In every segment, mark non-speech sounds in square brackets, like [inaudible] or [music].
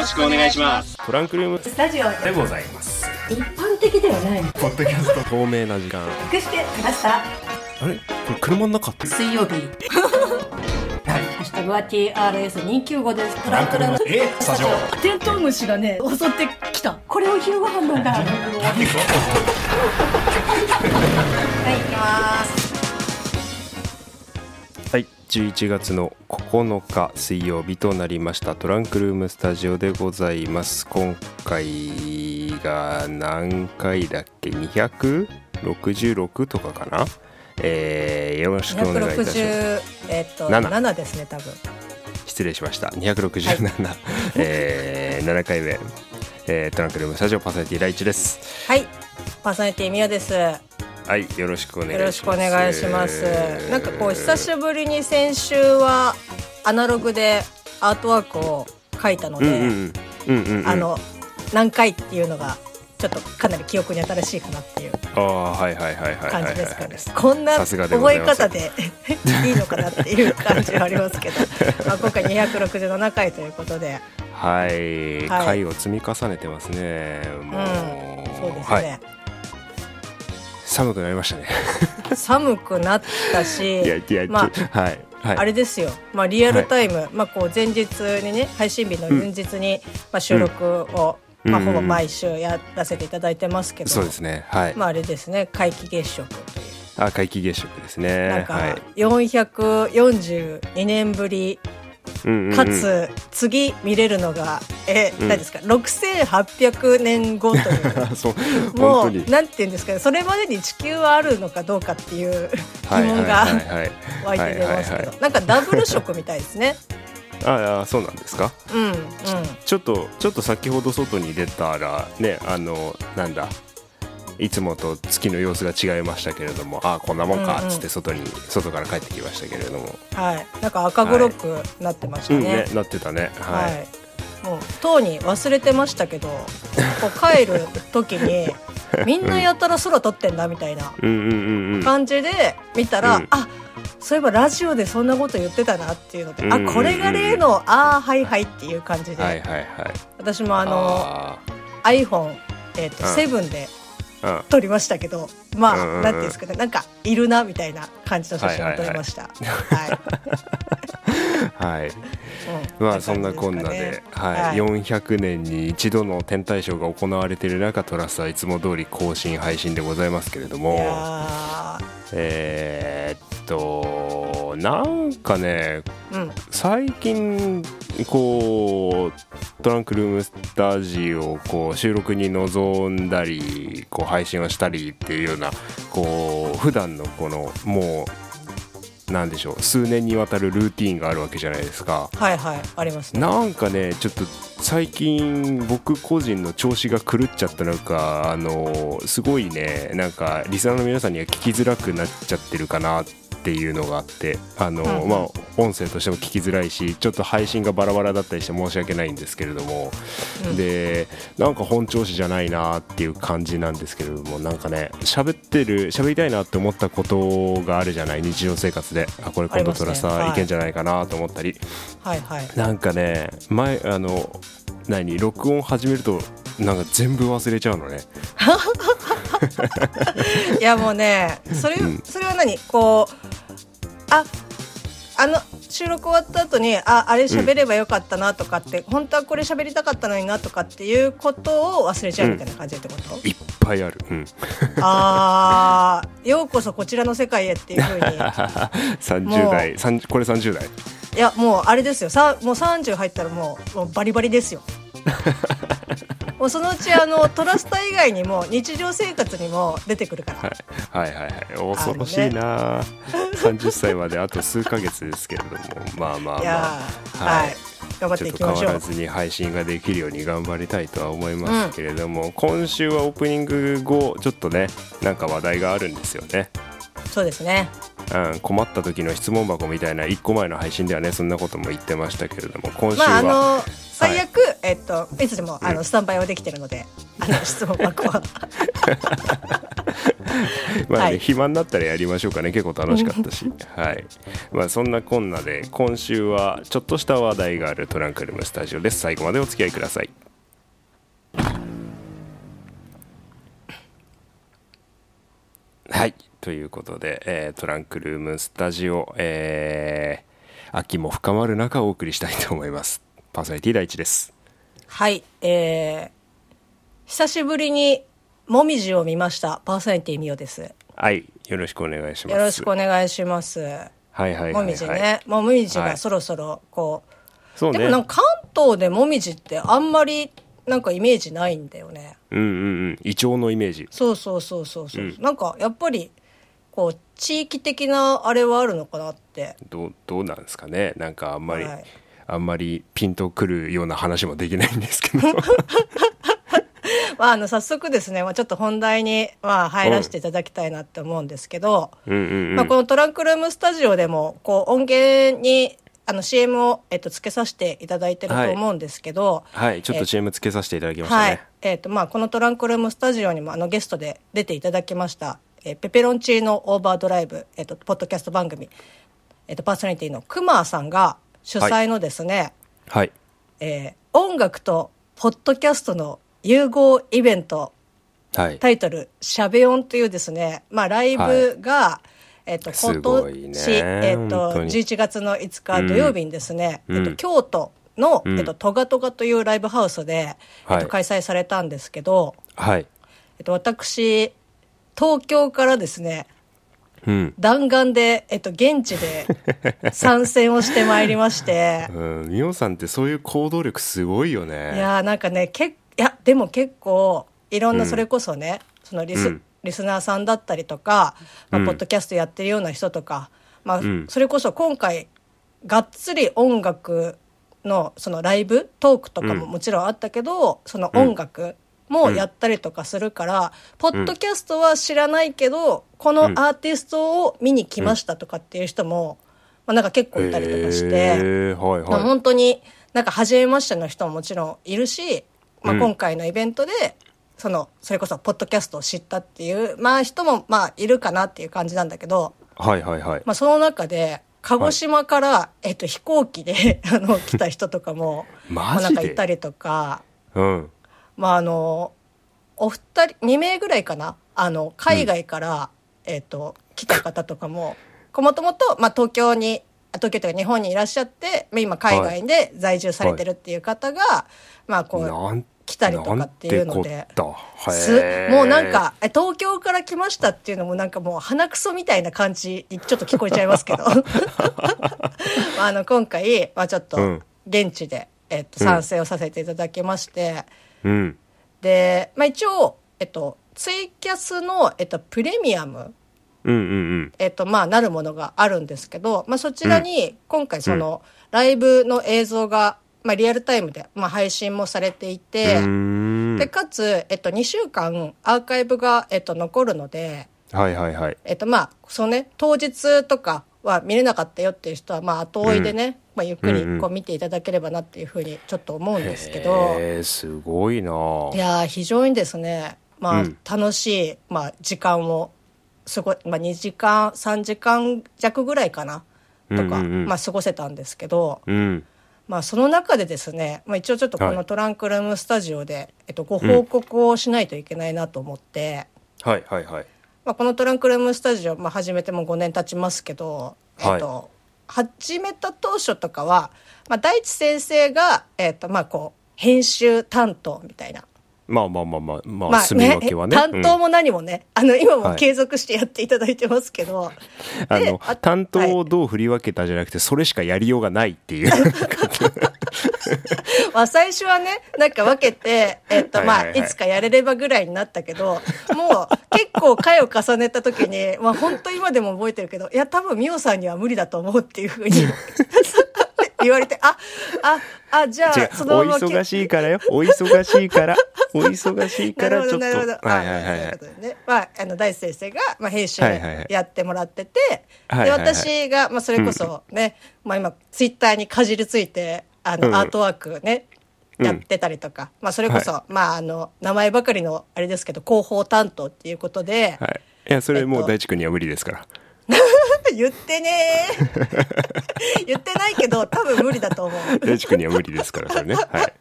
ろしくお願いします。トランクルームスタジオでございます。一般的ではない。ポッドキャスト。透明な時間。隠してくださあれ？これ車の中って？水曜日。はい。ハッシュタグは TRS295 です。トランクルーム。え？スタジオ。テントウムシがね襲ってきた。これを昼ご飯なんだはい行きます。はい11月の9日水曜日となりましたトランクルームスタジオでございます。今回が何回だっけ？266とかかな？えー、よろしくお願いいたします。260えっと7 7ですね多分。失礼しました。267、[laughs] えー、7回目、えー、トランクルームスタジオパーソナリティ第一です。はい。パーソナリティみやですはいよろしくお願いします。よろしくお願いします。なんかこう久しぶりに先週はアナログでアートワークを書いたので、うんうんうんうんうんうんあの何回っていうのがちょっとかなり記憶に新しいかなっていう感はいじですかね。はい。こんな覚え方で [laughs] いいのかなっていう感じはありますけど、まあ今回267回ということで、はい、はい。回を積み重ねてますね。もう、そうですはい。ね。寒くなりましたね。[laughs] 寒くなったし [laughs] まちょはいはい。あれですよ、まあ、リアルタイム、まあ、こう前日にね配信日の前日に、まあ、収録を、まあ、うん。うんほぼ毎週やらせていただいてますけど、そうですね。はい、まあ、あれですね。皆既月食という。あ皆既月食ですね。なんかはい。442年ぶりうんうんうんかつ次見れるのがえうん。何ですか？6800年後という。[laughs] う。もうなんて言うんですかね？それまでに地球はあるのかどうかっていう疑はい問が湧いて出ますけど。なんかダブル食みたいですね。ああそうなんですか？うんうん。ちょっとちょっと先ほど外に出たらねあのなんだ？いつもと月の様子が違いましたけれどもああこんなもんかうんうん。っつって外に、外から帰ってきましたけれども。はい、なんか赤黒くなってましたね。うんねなってたね。は、はい。い、もうとうに忘れてましたけど、こう帰る時に [laughs] みんなやたら空撮ってんだみたいなうん、うんうんうん。感じで見たら、うん。あそういえばラジオでそんなこと言ってたなっていうので、うんうんうん。あこれが例のああはいはいっていう感じで、はいはいはい。私もあのあ iPhone えっ、とうん。7でーうん撮りましたけど、まあ、うんうんうん。なんていうんですかねなんかいるなみたいな感じの写真を撮りました。はい。[laughs] はい。うん。まあそんなこんなで、はい。400年に一度の天体ショーが行われている中トラスはいつも通り更新配信でございますけれどいもやえーっとなんかねーうん。最近こうトランクルームスタジオをこう収録に臨んだりこう配信をしたりっていうようなこう普段のこのもうなんでしょう数年にわたるルーティーンがあるわけじゃないですか。はいはいありますね。なんかねちょっと最近僕個人の調子が狂っちゃったのかあのすごいねなんかリスナーの皆さんには聞きづらくなっちゃってるかなっていうのがあってあの、うんうん。まあ音声としても聞きづらいしちょっと配信がバラバラだったりして申し訳ないんですけれども、うん。でなんか本調子じゃないなっていう感じなんですけれどもなんかね喋ってる喋りたいなって思ったことがあるじゃない？日常生活で。あこれ今度トラスタありますね。はい。ーいけんじゃないかなと思ったり。はいはい。なんかね前あの何？録音始めるとなんか全部忘れちゃうのね [laughs] いやもうねそれ、うん。それは何？こうああの収録終わった後にああれ喋ればよかったなとかって、本当はこれ喋りたかったのになとかっていうことを忘れちゃうみたいな感じってこと、いっぱいある、うん、あーようこそこちらの世界へっていうふうに。[laughs] 30代。30これ30代。いやもうあれですよ。さもう30入ったらもうもうバリバリですよ [laughs] もうそのうちあのトラスタ以外にも日常生活にも出てくるから、はい。はいはいはい。恐ろしいな、30歳まであと数ヶ月ですけれども。まあまあまあ。ーはい、頑張っていきましょう。わらずに配信ができるように頑張りたいとは思いますけれども、今週はオープニング後ちょっとねなんか話題があるんですよね。そうですね。うん、困った時の質問箱みたいな1個前の配信ではねそんなことも言ってましたけれども今週は、まああの最悪、えっといつでもあのスタンバイはできてるので、あの [laughs] 質問箱は。まあね、はい。暇になったらやりましょうかね結構楽しかったし。はい。まあそんなこんなで今週はちょっとした話題があるトランクルームスタジオです。最後までお付き合いください。はい。ということで、えートランクルームスタジオ、えー秋も深まる中お送りしたいと思います。パーソナリティ第一ですはい、えー、久しぶりにもみじを見ました。パーソナリティみおです。はいよろしくお願いします。よろしくお願いします。はいはいはい、はい、もみじね。もみじはい。がそろそろこう、そうね。でもなんか関東でもみじってあんまりなんかイメージないんだよね。うんうんうん。イチョウのイメージ。そうそうそうそうそう、うん。なんかやっぱりこう地域的なあれはあるのかなって。どうどうなんですかね。なんかあんまり、はいあんまりピンとくるような話もできないんですけど。[laughs] まああの早速ですね、まあ、ちょっと本題にまあ入らせていただきたいなって思うんですけど、うんうんうん、まあ、このトランクルームスタジオでもこう音源にあの CM を、えっと、つけさせていただいてると思うんですけど、はいちょっと CM つけさせていただきましたはい。ね、えっとまあ、このトランクルームスタジオにもあのゲストで出ていただきました、えーペペロンチーノオーバードライブ、えっと、ポッドキャスト番組、えっと、パーソナリティのクマーさんが主催のですね、はい。えー音楽とポッドキャストの融合イベントはい。タイトル「しゃべ音」というですね、まあ、ライブが、えっとす今ごいね。年、えっと本当に。11月の5日土曜日にですね、うん。えっと、京都の、うん。えっと、トガトガというライブハウスで、えっはいと、開催されたんですけど、はい。えっと、私東京からですねうん。弾丸で、えっと、現地で参戦をしてまいりまして。[laughs] うん。みおさんってそういう行動力すごいよね。いやーなんかねけいやでも結構いろんなうん。それこそね、そのリス,、うん。リスナーさんだったりとか、まあうん。ポッドキャストやってるような人とか、まあん。それこそ今回がっつり音楽のそのライブトークとかもうん。もちろんあったけど、その音楽もやったりとかするから、ポッドキャストは知らないけどこのアーティストを見に来ましたとかっていう人も、まあ、なんか結構いたりとかして。はいまあはい本当になんか初めましての人ももちろんいるし、まあ、うん。今回のイベントで、そのそれこそポッドキャストを知ったっていう、まあ、人もまあいるかなっていう感じなんだけど、はいはいはい。まあ、その中で鹿児島から、えっと、飛行機であの来た人とかもマジで？まあなんかいたりとか、うんまあ、あのお二人2名ぐらいかな？あの海外から、えっと来た方とかももともと東京にあ東京というか日本にいらっしゃってまあ今海外で在住されてるっていう方が、まあこう来たりとかっていうので。もうなんかえ東京から来ましたっていうのもなんかもう鼻くそみたいな感じにちょっと聞こえちゃいますけど。[laughs] まああの今回、まあ、ちょっとうん。現地で、えっと、参戦をさせていただきまして、うん。で、まあ、一応、えっと、ツイキャスの、えっと、プレミアム、うんうんうん。えっと、まあ、なるものがあるんですけど、まあ、そちらに、今回、その、ライブの映像が、まあ、リアルタイムで、まあ、配信もされていて、で、かつ、えっと、2週間、アーカイブが、えっと、残るので、はいはいはい。えっと、まあ、そのね、当日とかは見れなかったよっていう人は、まあ、後追いでね、まあ、ゆっくりうんうん。こう見ていただければなっていうふうにちょっと思うんですけど、へーすごいな。いやー非常にですね、まあうん。楽しい、まあ、時間をすごい、まあ、2時間3時間弱ぐらいかなとか、うんうんうん。まあ、過ごせたんですけど、うん。まあ、その中でですね、まあ、一応ちょっとこはい。のトランクルームスタジオで、えっと、ご報告をしないといけないなと思って、はいはいはい。まあ、このトランクルームスタジオ、まあ、始めてもう5年経ちますけど、えっと始めた当初とかは、まあ、大地先生が、えっとまあ、こう編集担当みたいな。まあまあまあまあまあまあ住み分けはね。担当うんも何もね、あの今もはい。継続してやっていただいてますけど、[laughs] あのあ担当をどう振り分けたじゃなくてそれしかやりようがないっていう。[laughs] まあ最初はねなんか分けて、えっとまあはいはい。はいいつかやれればぐらいになったけどもう結構回を重ねた時に、まあ本当今でも覚えてるけどいや多分美桜さんには無理だと思うっていうふうに [laughs] 言われてあああじゃあそのお忙しいからよ。お忙しいから。[laughs] お忙しいかなるほらちょっと。どなるほど。はいはいはいい。うことでね。まああの大地先生がまあ編集やってもらってて、ではいはいはい。私がまあそれこそね、まあ今ツイッターにかじりついてあの、うん。アートワークね。うん。やってたりとか、まあそれこそ、まああの名前ばかりのあれですけど広報担当っていうことで、はい。いやそれもうえっと大地君には無理ですから。[laughs] 言ってねー。[laughs] 言ってないけど多分無理だと思う。大地君には無理ですからそれね。[laughs] はい。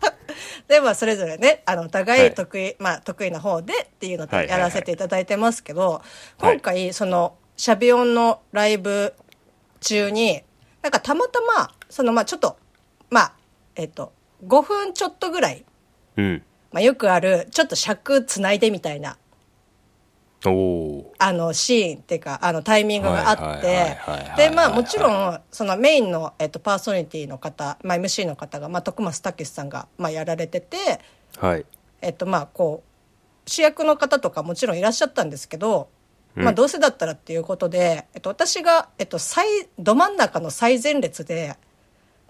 でまあそれぞれねあのお互はい。い得意、まあ得意な方でっていうのではいはいはい。やらせていただいてますけど、はい。今回そのシャビオンのライブ中になんかたまたまそのまあちょっとまあえっと5分ちょっとぐらい、うん。まあ、よくあるちょっと尺つないでみたいな。おおあのシーンっていうかあのタイミングがあっはいはいてはいはいはいでまあもちろんそのメインの、えっと、パーソナリティの方、まあ、MC の方が、まあ、徳松武さんが、まあ、やられてて、はいえっと、まあこう主役の方とかもちろんいらっしゃったんですけど、うんまあ、どうせだったらっていうことで、えっと、私が、えっと、最ど真ん中の最前列で、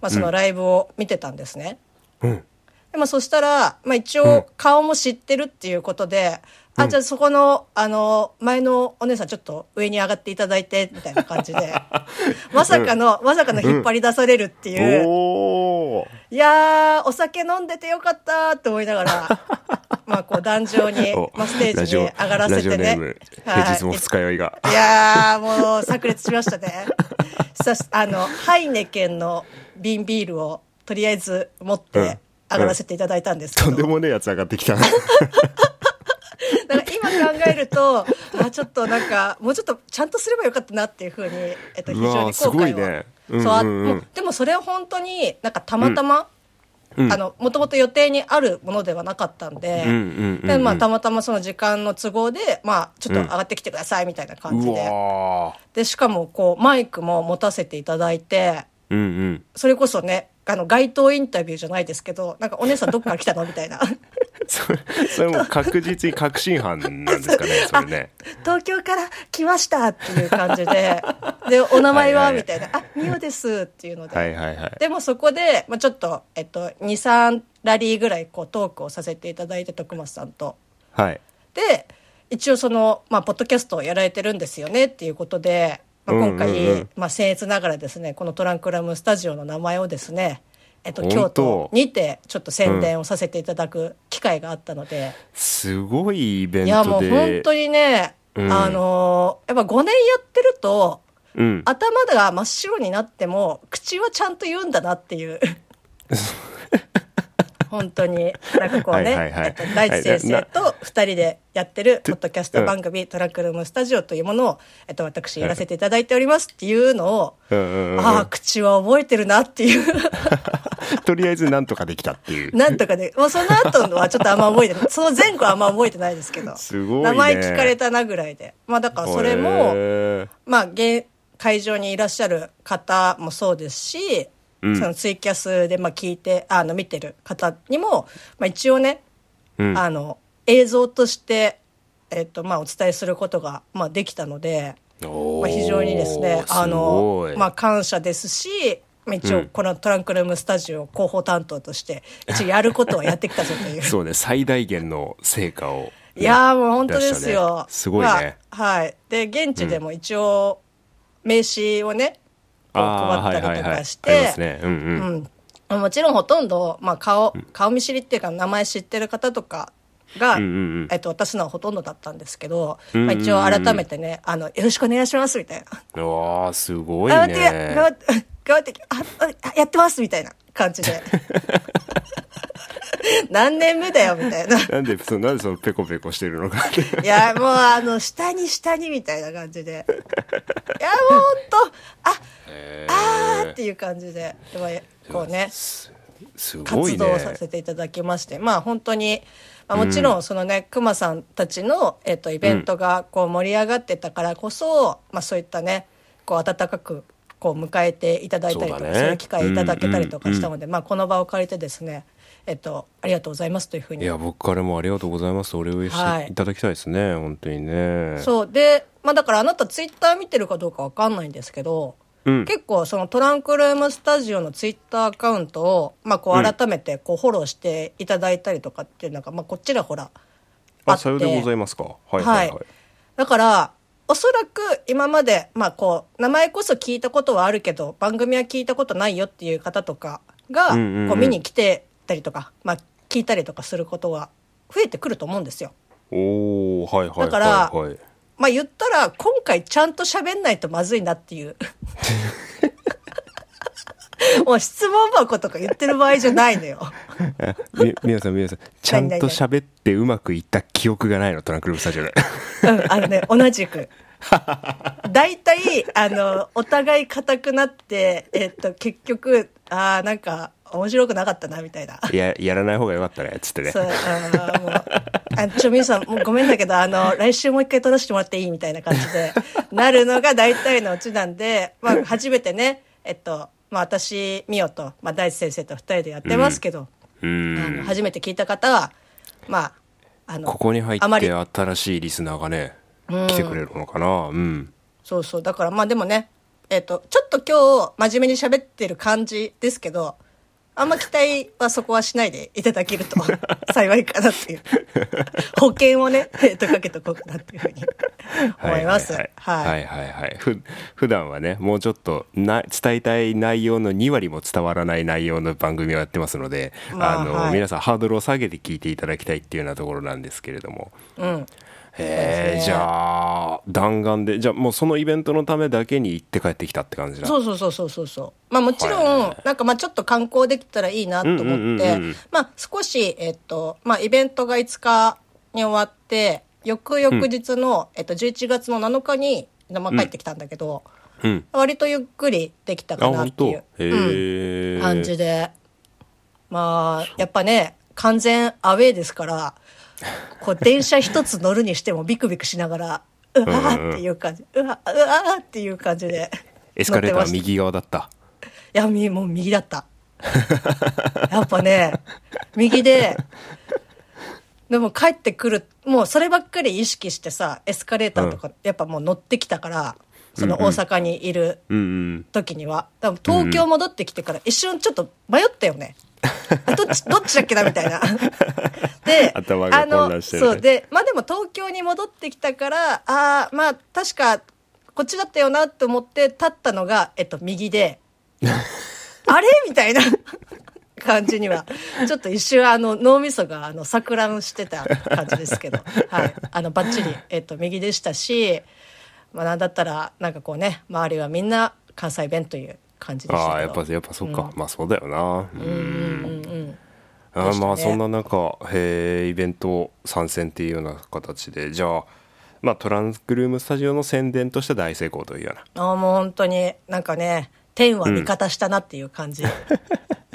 まあ、そのライブを見てたんですね。うん。でまあ、そしたら、まあ、一うん。応顔も知ってるっていうことで、あじゃあそこのあの前のお姉さんちょっと上に上がっていただいてみたいな感じで [laughs] まさかの、まさかの引っ張り出されるっていう、おおいやーお酒飲んでてよかったって思いながら [laughs] まあこう壇上に、おまあ、ステージに上がらせてね。平日も二日酔いが。いやーもう炸裂しましたね。さしあのハイネケンの瓶ビールをとりあえず持っうん。て上がらせていただいたんですけど、とんでもねえやつ上がってきた。[laughs] だから今考えるとあちょっとなんかもうちょっとちゃんとすればよかったなっていうふうに、えっと、非常に後悔は、でもそれは本当になんかたまたま、うん。あのもともと予定にあるものではなかったんで,、うんうんうんうん。でまあ、たまたまその時間の都合で、まあ、ちょっと上がってきてくださいみたいな感じうで,、わでしかもこうマイクも持たせていただいてーうんうん。それこそねあの街頭インタビューじゃないですけどなんかお姉さんどっから来たのみたいな。[laughs] それそれも確実に確信犯なんですかね [laughs] それね。東京から来ましたっていう感じで [laughs] でお名前はみたいな「あミオです」っていうので、はいはいはい。でもそこで、まあ、ちょっと、えっと、23ラリーぐらいこうトークをさせていただいて徳松さんと。はい。で一応その、まあ、ポッドキャストをやられてるんですよねっていうことで、まあ、今回、うんうん。うんまあ、僭越ながらですねこのトランクラムスタジオの名前をですね、えっと、京都にてちょっと宣伝をさせていただく機会があったので、すごいイベンいやもう本当にね、うん。あのーやっぱ5年やってるとうん。頭が真っ白になっても口はちゃんと言うんだなっていう [laughs] 本当に。なんかこうね、大地先生と2人でやってるポッドキャスト番組「トランクルームスタジオ」というものを、えっと、私やらせていただいておりますっていうのを、ああ口は覚えてるなっていう。[laughs] とりあえずなんとかできたっていう。なんとかで、もうその後のはちょっとあんま覚えてない。その前後はあんま覚えてないですけど。すごいね。名前聞かれたなぐらいで。まあだからそれも、まあ現、会場にいらっしゃる方もそうですし、うん。そのツイキャスでまあ聞いて、あの見てる方にも、まあ一応ね、うん。あの、映像として、えっと、まあお伝えすることが、まあできたので、まあ、非常にですね、あすのまあ、感謝ですし、まあ一応、うん。このトランクルームスタジオ広報担当として、一応やることはやってきたぞという。[laughs] そうね最大限の成果をいやーもう本当ですよ。ね。すごいね。まあはい。で、現地でも一応、名刺をね、こう配ったりとかして。もちろんほとんど、まあ、顔、顔見知りっていうか、名前知ってる方とかが、うんうんうんえっと、私のはほとんどだったんですけど、うんうんうんまあ、一応改めてね、あの、よろしくお願いします、みたいな。うわーすごい頑張って、頑張ねって、頑張って、あ、あやってますみたいな感じで。[laughs] 何年目だよみたいな。なんでそのなんでそのペコペコしてるのかいや、もうあの、下に下にみたいな感じで。いや、もうほんと、あ、あーっていう感じで、でもこうね、活い動さねせていただきまして、まあ本当に、まあ、もちろんそのね、くまさんたちの、えっと、イベントがこう盛り上がってたからこそ、まあそういったね、こう温かくこう迎えていただいたりとか、そうだね。いう機会いただけたりとかしたので、まあこの場を借りてですね、えっと、ありがとうございますというふうに。いや僕からもありがとうございます。お礼をしはい。ていただきたいですね、本当にね。そう。で、まあ、だからあなたツイッター見てるかどうかわかんないんですけど、うん。結構そのトランクルームスタジオのツイッターアカウントを、まあ、こう改めてこうフォローしていただいたりとかっていうのが、まあ、こっちらほらあさようでございますか。はいはいはい、はい。だからおそらく今まで、まあ、こう名前こそ聞いたことはあるけど番組は聞いたことないよっていう方とかが、こう見に来てたりとか、まあ、聞いたりとかすることが増えてくると思うんですよ。おおはいはいはいだからはいまあ言ったら今回ちゃんと喋んないとまずいなっていう。[laughs] もう質問箱とか言ってる場合じゃないのよ。[laughs] み皆さん皆さんちゃんと喋ってうまくいった記憶がないの？トランクルームスタジオでうん、あのね、同じく。大体、あの、お互い硬くなって、えっと、結局、ああ、なんか、面白くなかったな、みたいな。ややらない方がよかったねっつってね。そう、あーもう、あちょ、みさん、もうごめんだけど、あの、来週もう一回撮らせてもらっていいみたいな感じで、なるのが大体のうちなんで、まあ、初めてね、えっと、まあ、私、みおと、まあ、大地先生と二人でやってますけど、うあのん初めて聞いた方は、まあ、あの、ここに入って新しいリスナーがね来てくれるのかな。うん。そうそう。だからまあでもね、えっ、と、ちょっと今日真面目に喋ってる感じですけど、あんま期待はそこはしないでいただけると幸いかなっていう。[laughs] 保険をね、えっとかけとこうかなっていうふうに思います。はいはいはいはいふ普段はねもうちょっとな伝えたい内容の2割も伝わらない内容の番組をやってますので、あのまあはい皆さんハードルを下げて聞いていただきたいっていうようなところなんですけれどもうん。へえ、ね。じゃあ弾丸でじゃあもうそのイベントのためだけに行って帰ってきたって感じだ。そうそうそうそうそうそう。まあもちろはん、なんかまあちょっと観光できたらいいなと思うんうんうんってうん、まあ少し、えっと、まあイベントが5日に終わって、翌々日の、えっと11月の7日に、まあ帰ってきたんだけど、うん。割とゆっくりできたあかなっていう、うん感じで。まあ、やっぱね、完全アウェーですから、[laughs] こう電車一つ乗るにしてもビクビクしながら、うわーっていう感じ、うわ、うわーっていう感じで。エスカレーター右側だったいや、みもう右だった。[laughs] やっぱね、右で、でも帰ってくる、もうそればっかり意識してさ、エスカレーターとか、やっぱもう乗ってきたから、その大阪にいるうんうん時には。多分東京戻ってきてから一瞬ちょっと迷ったよね。あ [laughs] どっち、どっちだっけなみたいな。[laughs] で、頭が混乱してるねそう。で、まあでも東京に戻ってきたから、ああ、まあ確かこっちだったよなと思って立ったのが、えっと、右で、[laughs] あれみたいな感じには、ちょっと一瞬あの脳みそがあの錯乱してた感じですけど、はい。あの、バッチリ、えっと、右でしたし、まあなんだったら、なんかこうね、周りはみんな関西弁という感じでした。ああやっぱやっぱそうか、まあそうだよな。うん。うんうんうん。あまあそんな中、えーイベント参戦っていうような形で。じゃあまあトランスクルームスタジオの宣伝として大成功というような。ああもう本当になんかね天は味方したなっていう感じ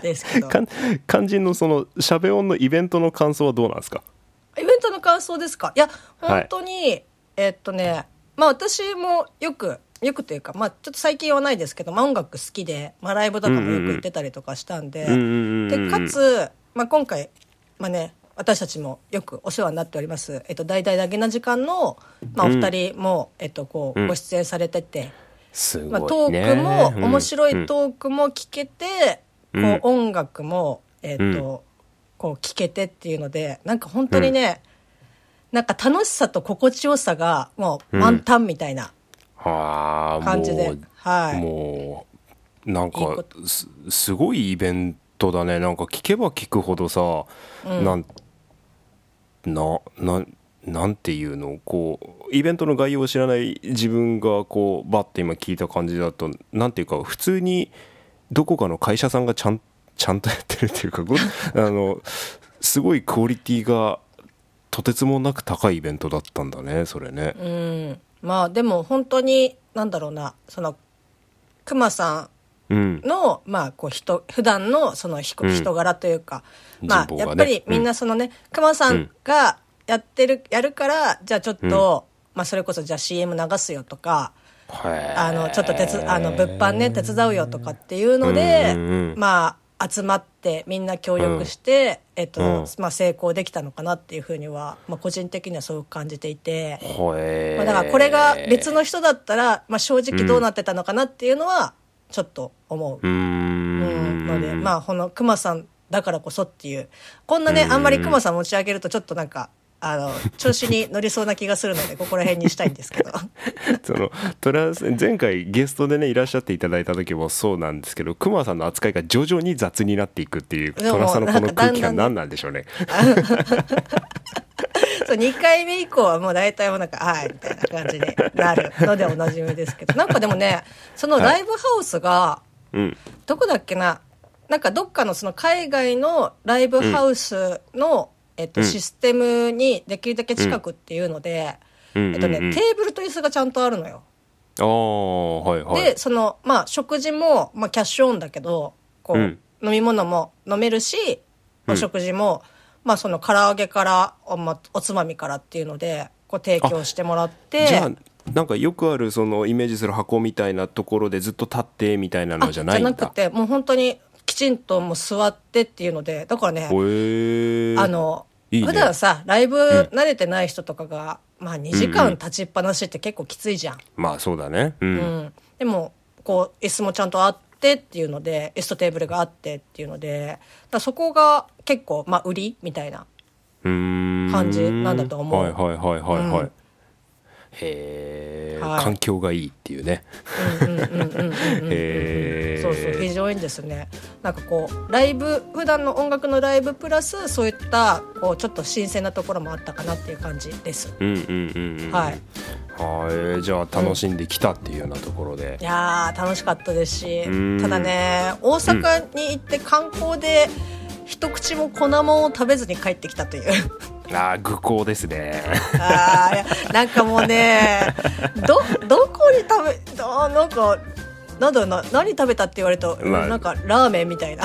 ですけど、かん肝心のそのしゃべ音のイベントの感想はどうなんですか？イベントの感想ですか？いやはい本当に、えっとねまあ私もよくよくというかまあちょっと最近はないですけど、まあ、音楽好きで、まあ、ライブとかもよく行ってたりとかしたんで、うんうんうんうんでかつ、まあ、今回まあね私たちもよくお世話になっております「えっと、大々だけな時間の」まあ、お二人も、えっと、こうご出演されてて、すごいね、まあ、トークも、うん。面白うんいトークも聞けて、うん。こう音楽も、えっ、と、こう聞けてっていうので、なんか本当にね、なんか楽しさと心地よさがもう満タンみたいな。はあ感じで、もうはい。もうなんかすすごいイベントだねなんか聞けば聞くほどさ、なんなななんていうの？こうイベントの概要を知らない自分がこうバッて今聞いた感じだとなんていうか普通にどこかの会社さんがちゃんちゃんとやってるっていうかご [laughs] あのすごいクオリティがとてつもなく高いイベントだったんだねそれね。うん。まあでも本当に、なんだろうな、その、熊さうん。んの、まあこう人、普段のその人柄というか、まあ人望がね。やっぱりみんなそのね、熊さんがやってる、やるから、じゃあちょっと、まあそれこそじゃあ CM 流すよとか、あの、ちょっと手つ、あの、物販ね、手伝うよとかっていうので、うんうんうん。まあ、集まってみんな協力して、えっと、うん。まあ成功できたのかなっていうふうには、まあ個人的にはそう感じていて、まあだからこれが別の人だったら、まあ正直どうなってたのかなっていうのは、ちょっと思う。うーうん。んので、まあ、この熊さんだからこそっていう、こんなね、あんまり熊さん持ち上げるとちょっとなんか、あの、調子に乗りそうな気がするので、ここら辺にしたいんですけど。[laughs] そのトランス前回ゲストでねいらっしゃっていただいた時もそうなんですけどクマさんの扱いが徐々に雑になっていくっていうトラさんのこの空気感何なんでしょうねそと2回目以降はもう大体もうなんか、はい、みたいな感じになるのでおなじみですけど。なんかでもね、そのライブハウスが、うんどこだっけな、なんかどっかのその海外のライブハウスの、えっと、うん。システムにできるだけ近くっていうので、うん。えっとね、テーブルと椅子がちゃんとあるのよ。ああはいはい。で、その、まあ、食事も、まあ、キャッシュオンだけど、こう、うん。飲み物も飲めるし、お食事も、まあ、その、唐揚げから、お,、ま、おつまみからっていうので、こう、提供してもらって、じゃあなんかよくあるそのイメージする箱みたいなところでずっと立ってみたいなのじゃないんだ。あじゃなくて、もう本当に、きちんともう座ってっていうので、だからね、あの、いいね。普段さ、ライブ慣れてない人とかが、まあ、2時間立ちっぱなしって結構きついじゃん。まあそうだね。うん、うん、でもこう椅子もちゃんとあってっていうので椅子とテーブルがあってっていうのでだそこが結構、まあ、売りみたいな感じなんだと思う。はいはいはいはいはい、うんへえ、はい。環境がいいっていうね。そうそう非常にですね。なんかこうライブ普段の音楽のライブプラスそういったこうちょっと新鮮なところもあったかなっていう感じです。うんうんうんうんはい。はいじゃあ楽しんできたっていうようなところで。い、やー楽しかったですし。うん。ただね大阪に行って観光で一口も粉もんを食べずに帰ってきたというああ愚行ですね。あーいやなんかもうね [laughs] どどこに食べあーなんかなんだろうな何食べたって言われると、まあなんかラーメンみたいな。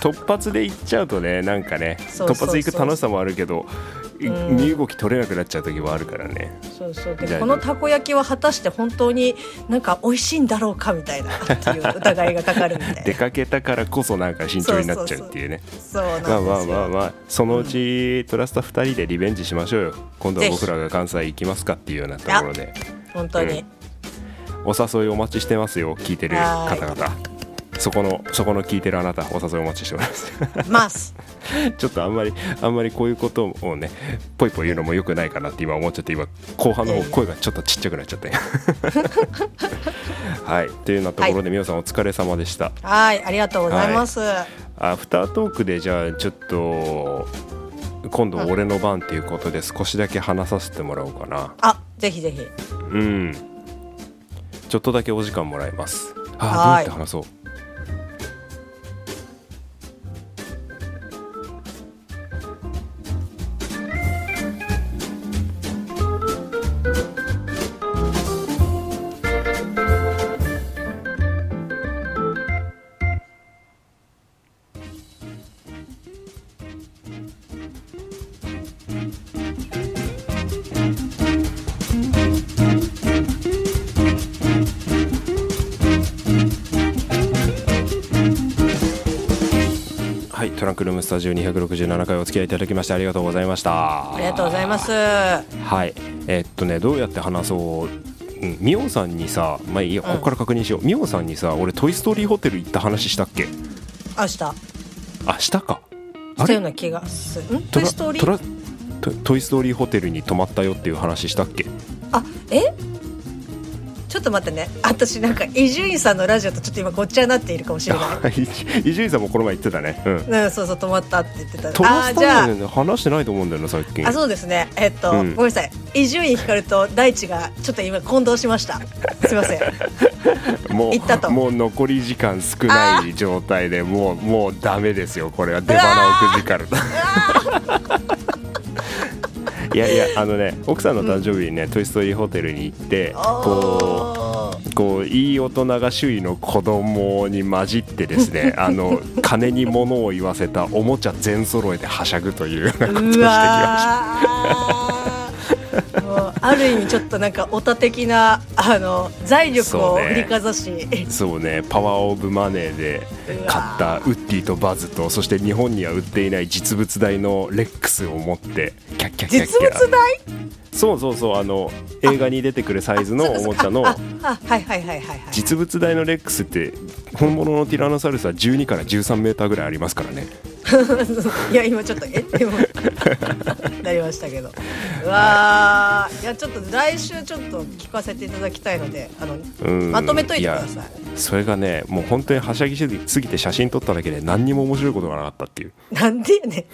突発で行っちゃうとねなんかね突発で行く楽しさもあるけど身動き取れなくなっちゃう時もあるからね。そうそう。じゃあでこのたこ焼きは果たして本当になんか美味しいんだろうかみたいなっていう疑いがかかるみたい出なかけたからこそなんか慎重になっちゃうっていうね。そうなんですよ、まあまあまあまあ。そのうちトラスタ2人でリベンジしましょうよ。今度は僕らが関西行きますかっていうようなところで。本当に、お誘いお待ちしてますよ聞いてる方々そこのそこの聞いてるあなたお誘いお待ちしてます。ます。[laughs] ちょっとあんまりあんまりこういうことをねぽいぽい言うのもよくないかなって今思っちゃって今後半の方声がちょっとちっちゃくなっちゃったよ [laughs] はい。というようなところで、みおさんお疲れ様でした。はい。ありがとうございます、アフタートークでじゃあちょっと今度俺の番っていうことで少しだけ話させてもらおうかな。あぜひぜひ。うん。ちょっとだけお時間もらいます。あはい。ーどうやって話そうンクルームスタジオ267回お付き合いいただきましてありがとうございました。ありがとうございます。はい。えっとねどうやって話そう？うんミオさんにさまあいいやここから確認しよう、ミオさんにさ俺トイ・ストーリーホテル行った話したっけ？明日した。あしたか。ような気がする。ん？トイ・ストーリー？トイ・ストーリーホテルに泊まったよっていう話したっけ？あえ？っと待ってね。私なんか伊集院さんのラジオとちょっと今ごっちゃになっているかもしれない。[laughs] 伊集院さんもこの前言ってたね。うん。うん、そうそう止まったって言ってた。あーじゃあ。話してないと思うんだよな最近。あそうですね。えっと、うん。ごめんなさい。伊集院光と大地がちょっと今混同しました。すいません。[laughs] もうもう残り時間少ない状態でもうもうダメですよ。これは出花をくじかるといやいやあのね奥さんの誕生日にね、トイ・ストーリーホテルに行ってこうこういい大人が周囲の子供に混じってですね [laughs] あの金に物を言わせたおもちゃ全揃えてはしゃぐというようなことをしてきうました [laughs] ある意味ちょっとなんかオタ的なあの財力を振りかざし、そうね。パワーオブマネーで買ったウッディとバズとそして日本には売っていない実物大のレックスを持ってキャッキャッキャッキャ。実物大？そうそうそうあの映画に出てくるサイズのおもちゃのああはいはいはいはいはい。実物大のレックスって本物のティラノサウルスは12から13メーターぐらいありますからね [laughs] いや今ちょっとえでもなりましたけど。うわー。いやちょっと来週ちょっと聞かせていただきたいのであのうん。まとめといてくだやさい。それがねもう本当にはしゃぎすぎて写真撮っただけで何にも面白いことがなかったっていう。なんでやねん